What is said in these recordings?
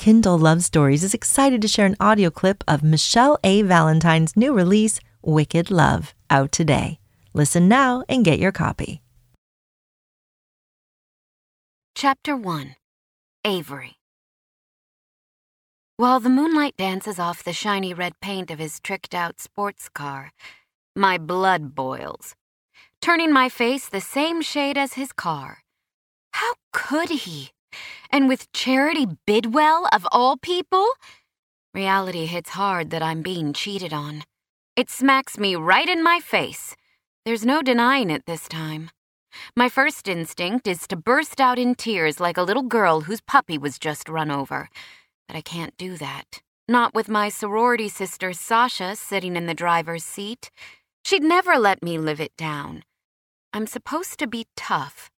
Kindle Love Stories is excited to share an audio clip of Michelle A. Valentine's new release, Wicked Love, out today. Listen now and get your copy. Chapter 1 Avery While the moonlight dances off the shiny red paint of his tricked out sports car, my blood boils, turning my face the same shade as his car. How could he? And with Charity Bidwell, of all people? Reality hits hard that I'm being cheated on. It smacks me right in my face. There's no denying it this time. My first instinct is to burst out in tears like a little girl whose puppy was just run over. But I can't do that. Not with my sorority sister Sasha sitting in the driver's seat. She'd never let me live it down. I'm supposed to be tough,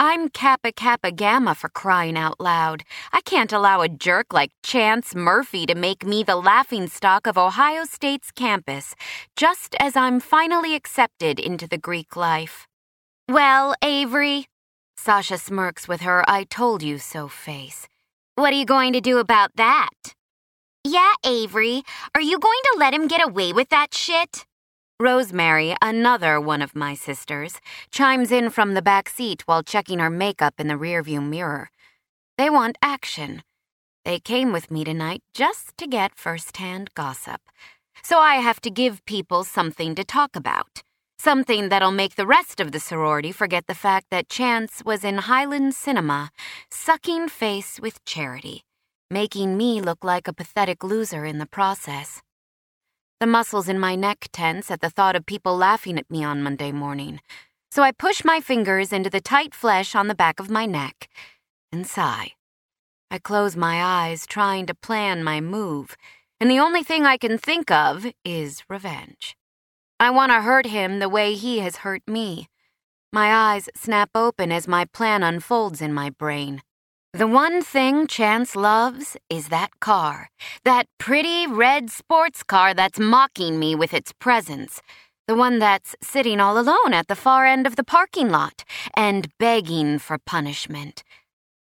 I'm Kappa Kappa Gamma for crying out loud. I can't allow a jerk like Chance Murphy to make me the laughingstock of Ohio State's campus, just as I'm finally accepted into the Greek life. Well, Avery, Sasha smirks with her I told you so face. What are you going to do about that? Yeah, Avery, are you going to let him get away with that shit? Rosemary, another one of my sisters, chimes in from the back seat while checking her makeup in the rearview mirror. They want action. They came with me tonight just to get first-hand gossip. So I have to give people something to talk about. Something that'll make the rest of the sorority forget the fact that Chance was in Highland Cinema, sucking face with Charity, making me look like a pathetic loser in the process. The muscles in my neck tense at the thought of people laughing at me on Monday morning. So I push my fingers into the tight flesh on the back of my neck and sigh. I close my eyes, trying to plan my move, and the only thing I can think of is revenge. I want to hurt him the way he has hurt me. My eyes snap open as my plan unfolds in my brain. The one thing Chance loves is that car. That pretty red sports car that's mocking me with its presence. The one that's sitting all alone at the far end of the parking lot and begging for punishment.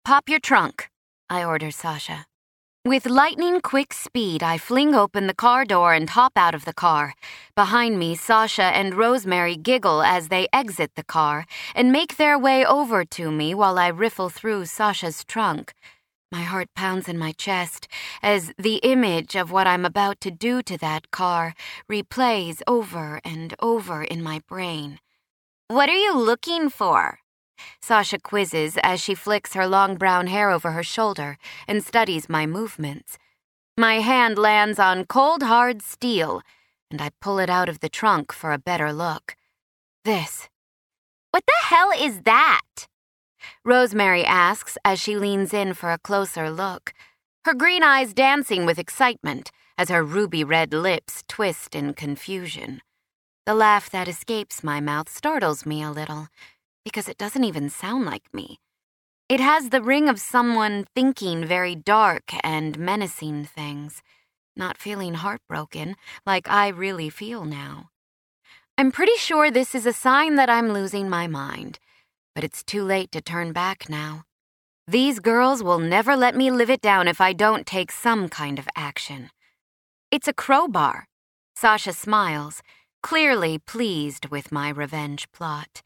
Pop your trunk, I order Sasha. With lightning quick speed, I fling open the car door and hop out of the car. Behind me, Sasha and Rosemary giggle as they exit the car and make their way over to me while I riffle through Sasha's trunk. My heart pounds in my chest as the image of what I'm about to do to that car replays over and over in my brain. What are you looking for? Sasha quizzes as she flicks her long brown hair over her shoulder and studies my movements. My hand lands on cold, hard steel, and I pull it out of the trunk for a better look. This. What the hell is that? Rosemary asks as she leans in for a closer look, her green eyes dancing with excitement as her ruby red lips twist in confusion. The laugh that escapes my mouth startles me a little because it doesn't even sound like me. It has the ring of someone thinking very dark and menacing things, not feeling heartbroken like I really feel now. I'm pretty sure this is a sign that I'm losing my mind, but it's too late to turn back now. These girls will never let me live it down if I don't take some kind of action. It's a crowbar. Sasha smiles, clearly pleased with my revenge plot.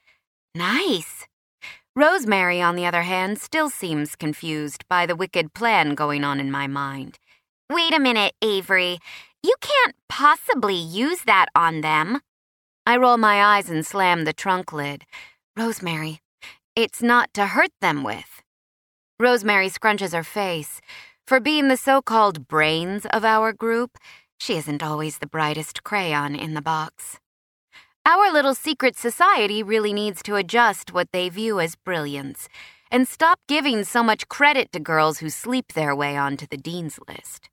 Nice. Rosemary, on the other hand, still seems confused by the wicked plan going on in my mind. Wait a minute, Avery. You can't possibly use that on them. I roll my eyes and slam the trunk lid. Rosemary, it's not to hurt them with. Rosemary scrunches her face. For being the so called brains of our group, she isn't always the brightest crayon in the box. Our little secret society really needs to adjust what they view as brilliance and stop giving so much credit to girls who sleep their way onto the dean's list.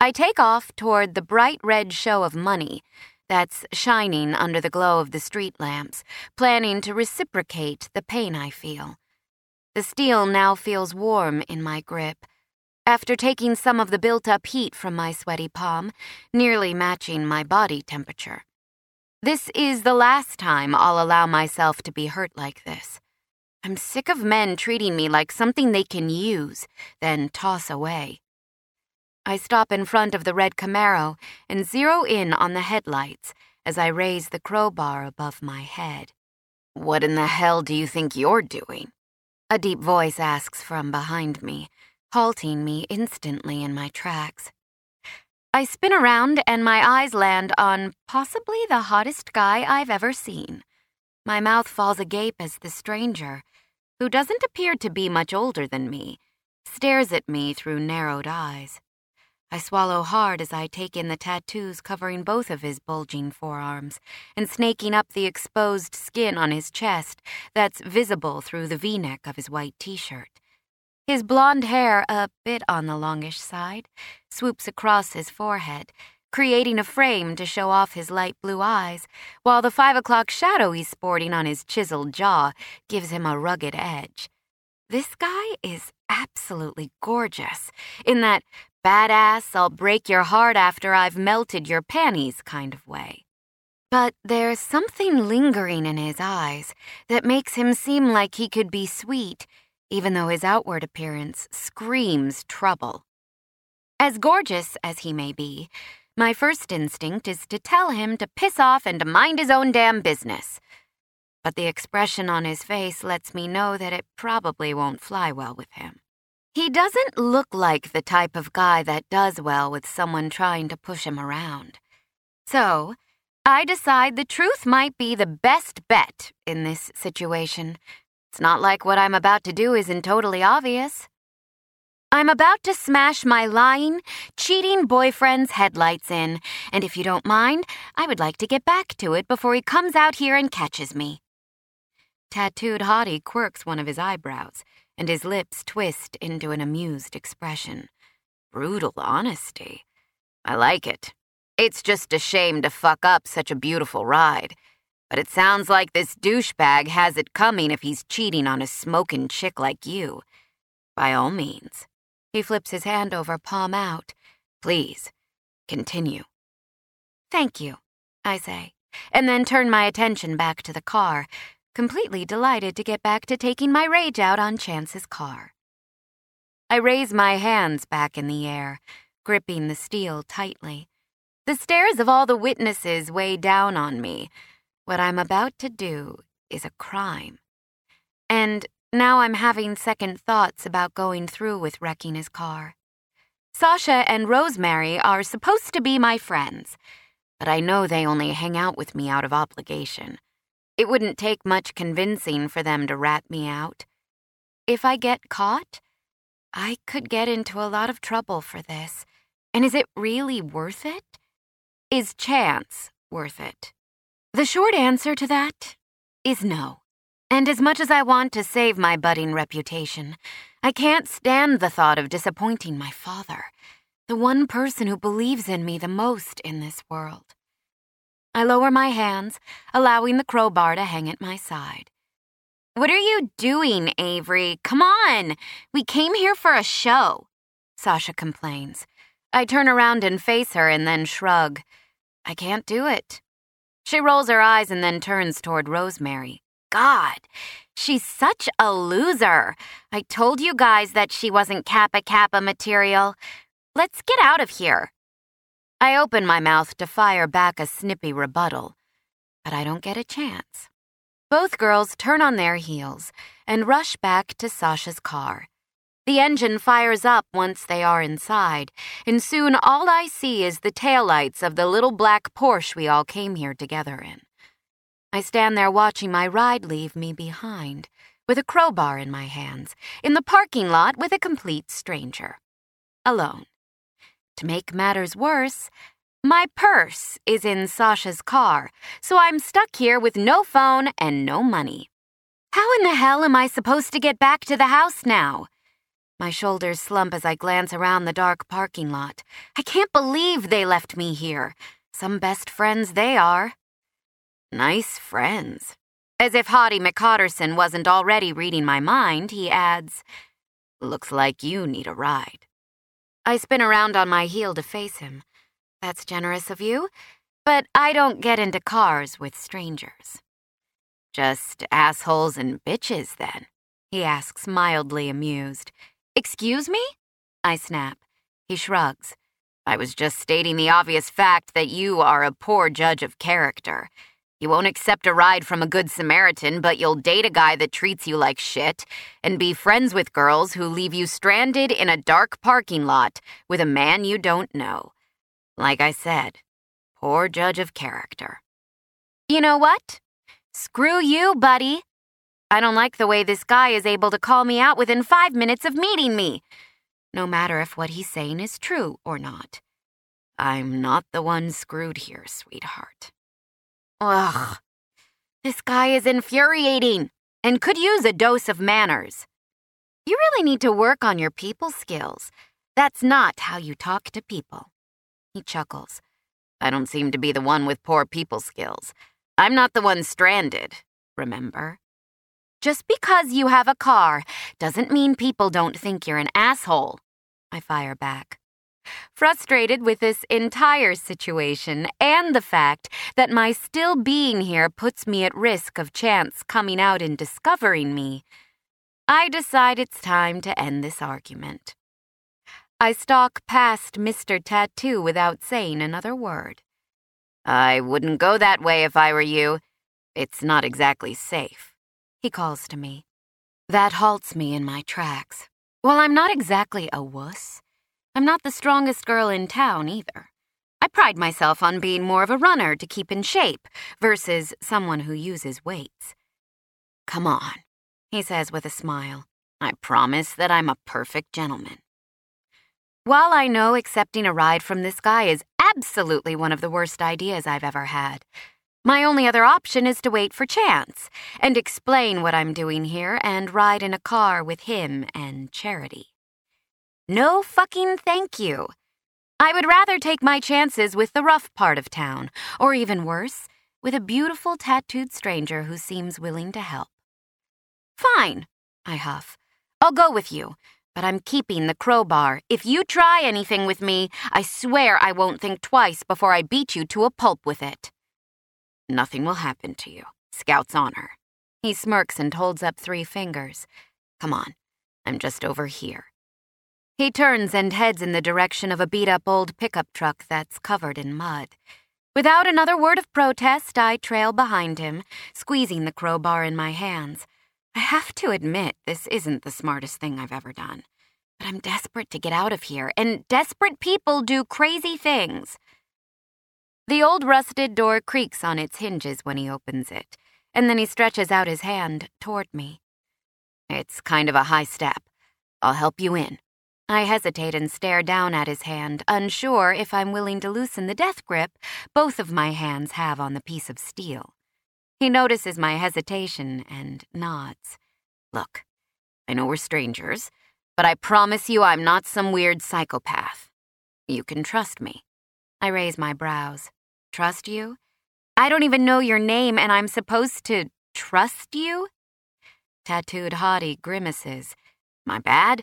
I take off toward the bright red show of money that's shining under the glow of the street lamps, planning to reciprocate the pain I feel. The steel now feels warm in my grip. After taking some of the built up heat from my sweaty palm, nearly matching my body temperature. This is the last time I'll allow myself to be hurt like this. I'm sick of men treating me like something they can use, then toss away. I stop in front of the red Camaro and zero in on the headlights as I raise the crowbar above my head. What in the hell do you think you're doing? A deep voice asks from behind me, halting me instantly in my tracks. I spin around and my eyes land on possibly the hottest guy I've ever seen. My mouth falls agape as the stranger, who doesn't appear to be much older than me, stares at me through narrowed eyes. I swallow hard as I take in the tattoos covering both of his bulging forearms and snaking up the exposed skin on his chest that's visible through the v neck of his white t shirt. His blonde hair, a bit on the longish side, swoops across his forehead, creating a frame to show off his light blue eyes, while the five o'clock shadow he's sporting on his chiseled jaw gives him a rugged edge. This guy is absolutely gorgeous in that badass, I'll break your heart after I've melted your panties kind of way. But there's something lingering in his eyes that makes him seem like he could be sweet, even though his outward appearance screams trouble. As gorgeous as he may be, my first instinct is to tell him to piss off and to mind his own damn business. But the expression on his face lets me know that it probably won't fly well with him. He doesn't look like the type of guy that does well with someone trying to push him around. So, I decide the truth might be the best bet in this situation. It's not like what I'm about to do isn't totally obvious. I'm about to smash my lying, cheating boyfriend's headlights in, and if you don't mind, I would like to get back to it before he comes out here and catches me. Tattooed Hottie quirks one of his eyebrows and his lips twist into an amused expression. Brutal honesty. I like it. It's just a shame to fuck up such a beautiful ride. But it sounds like this douchebag has it coming if he's cheating on a smoking chick like you. By all means. He flips his hand over, palm out. Please, continue. Thank you, I say, and then turn my attention back to the car, completely delighted to get back to taking my rage out on Chance's car. I raise my hands back in the air, gripping the steel tightly. The stares of all the witnesses weigh down on me. What I'm about to do is a crime. And now I'm having second thoughts about going through with wrecking his car. Sasha and Rosemary are supposed to be my friends, but I know they only hang out with me out of obligation. It wouldn't take much convincing for them to rat me out. If I get caught, I could get into a lot of trouble for this. And is it really worth it? Is chance worth it? The short answer to that is no. And as much as I want to save my budding reputation, I can't stand the thought of disappointing my father, the one person who believes in me the most in this world. I lower my hands, allowing the crowbar to hang at my side. What are you doing, Avery? Come on! We came here for a show, Sasha complains. I turn around and face her and then shrug. I can't do it. She rolls her eyes and then turns toward Rosemary. God, she's such a loser. I told you guys that she wasn't Kappa Kappa material. Let's get out of here. I open my mouth to fire back a snippy rebuttal, but I don't get a chance. Both girls turn on their heels and rush back to Sasha's car. The engine fires up once they are inside, and soon all I see is the taillights of the little black Porsche we all came here together in. I stand there watching my ride leave me behind, with a crowbar in my hands, in the parking lot with a complete stranger. Alone. To make matters worse, my purse is in Sasha's car, so I'm stuck here with no phone and no money. How in the hell am I supposed to get back to the house now? My shoulders slump as I glance around the dark parking lot. I can't believe they left me here. Some best friends they are. Nice friends. As if Hottie McHotterson wasn't already reading my mind, he adds, Looks like you need a ride. I spin around on my heel to face him. That's generous of you, but I don't get into cars with strangers. Just assholes and bitches, then, He asks, mildly amused. Excuse me? I snap. He shrugs. I was just stating the obvious fact that you are a poor judge of character. You won't accept a ride from a good Samaritan, but you'll date a guy that treats you like shit and be friends with girls who leave you stranded in a dark parking lot with a man you don't know. Like I said, poor judge of character. You know what? Screw you, buddy. I don't like the way this guy is able to call me out within five minutes of meeting me, no matter if what he's saying is true or not. I'm not the one screwed here, sweetheart. Ugh. This guy is infuriating and could use a dose of manners. You really need to work on your people skills. That's not how you talk to people. He chuckles. I don't seem to be the one with poor people skills. I'm not the one stranded, remember? Just because you have a car doesn't mean people don't think you're an asshole. I fire back. Frustrated with this entire situation and the fact that my still being here puts me at risk of chance coming out and discovering me, I decide it's time to end this argument. I stalk past Mr. Tattoo without saying another word. I wouldn't go that way if I were you. It's not exactly safe, he calls to me. That halts me in my tracks. Well, I'm not exactly a wuss. I'm not the strongest girl in town either. I pride myself on being more of a runner to keep in shape versus someone who uses weights. Come on, he says with a smile. I promise that I'm a perfect gentleman. While I know accepting a ride from this guy is absolutely one of the worst ideas I've ever had, my only other option is to wait for chance and explain what I'm doing here and ride in a car with him and Charity. No fucking thank you. I would rather take my chances with the rough part of town, or even worse, with a beautiful tattooed stranger who seems willing to help. Fine, I huff. I'll go with you, but I'm keeping the crowbar. If you try anything with me, I swear I won't think twice before I beat you to a pulp with it. Nothing will happen to you. Scout's honor. He smirks and holds up three fingers. Come on, I'm just over here. He turns and heads in the direction of a beat up old pickup truck that's covered in mud. Without another word of protest, I trail behind him, squeezing the crowbar in my hands. I have to admit, this isn't the smartest thing I've ever done. But I'm desperate to get out of here, and desperate people do crazy things. The old rusted door creaks on its hinges when he opens it, and then he stretches out his hand toward me. It's kind of a high step. I'll help you in. I hesitate and stare down at his hand, unsure if I'm willing to loosen the death grip both of my hands have on the piece of steel. He notices my hesitation and nods. Look, I know we're strangers, but I promise you I'm not some weird psychopath. You can trust me. I raise my brows. Trust you? I don't even know your name, and I'm supposed to trust you? Tattooed Hottie grimaces. My bad.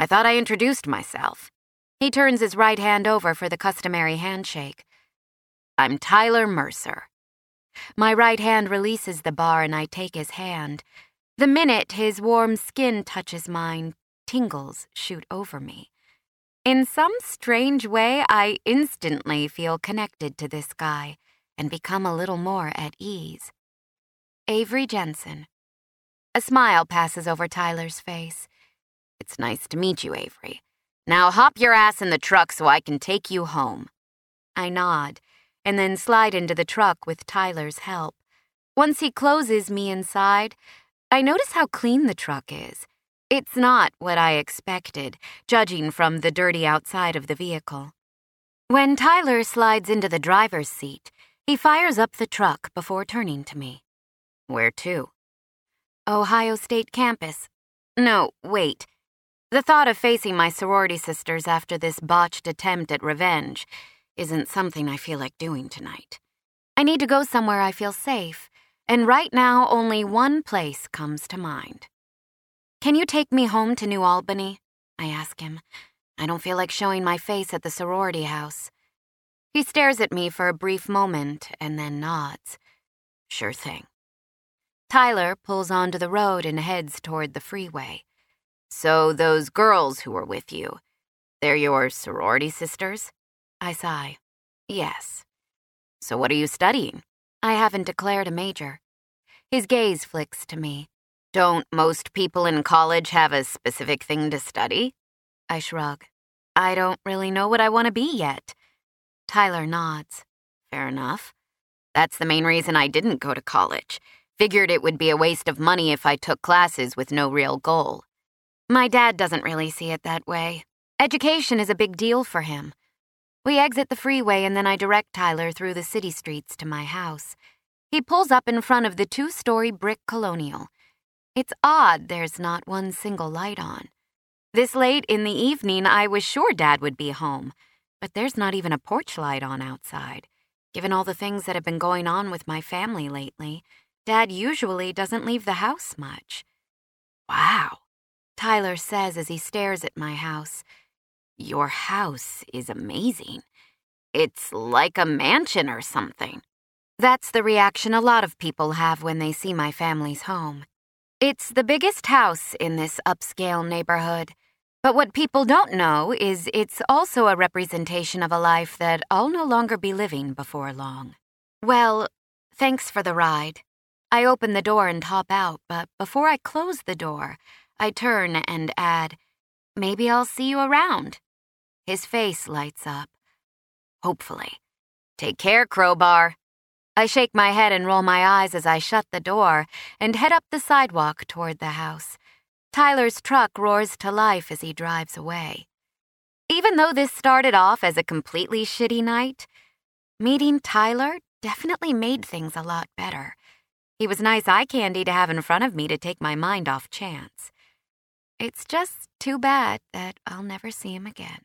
I thought I introduced myself. He turns his right hand over for the customary handshake. I'm Tyler Mercer. My right hand releases the bar and I take his hand. The minute his warm skin touches mine, tingles shoot over me. In some strange way, I instantly feel connected to this guy and become a little more at ease. Avery Jensen. A smile passes over Tyler's face. It's nice to meet you, Avery. Now hop your ass in the truck so I can take you home. I nod, and then slide into the truck with Tyler's help. Once he closes me inside, I notice how clean the truck is. It's not what I expected, judging from the dirty outside of the vehicle. When Tyler slides into the driver's seat, he fires up the truck before turning to me. Where to? Ohio State campus. No, wait. The thought of facing my sorority sisters after this botched attempt at revenge isn't something I feel like doing tonight. I need to go somewhere I feel safe, and right now only one place comes to mind. Can you take me home to New Albany? I ask him. I don't feel like showing my face at the sorority house. He stares at me for a brief moment and then nods. Sure thing. Tyler pulls onto the road and heads toward the freeway. So, those girls who were with you, they're your sorority sisters? I sigh. Yes. So, what are you studying? I haven't declared a major. His gaze flicks to me. Don't most people in college have a specific thing to study? I shrug. I don't really know what I want to be yet. Tyler nods. Fair enough. That's the main reason I didn't go to college. Figured it would be a waste of money if I took classes with no real goal. My dad doesn't really see it that way. Education is a big deal for him. We exit the freeway and then I direct Tyler through the city streets to my house. He pulls up in front of the two story brick colonial. It's odd there's not one single light on. This late in the evening, I was sure Dad would be home, but there's not even a porch light on outside. Given all the things that have been going on with my family lately, Dad usually doesn't leave the house much. Wow, Tyler says as he stares at my house. Your house is amazing. It's like a mansion or something. That's the reaction a lot of people have when they see my family's home. It's the biggest house in this upscale neighborhood. But what people don't know is it's also a representation of a life that I'll no longer be living before long. Well, thanks for the ride. I open the door and hop out, but before I close the door, I turn and add, Maybe I'll see you around. His face lights up. Hopefully. Take care, Crowbar. I shake my head and roll my eyes as I shut the door and head up the sidewalk toward the house. Tyler's truck roars to life as he drives away. Even though this started off as a completely shitty night, meeting Tyler definitely made things a lot better. He was nice eye candy to have in front of me to take my mind off chance. It's just too bad that I'll never see him again.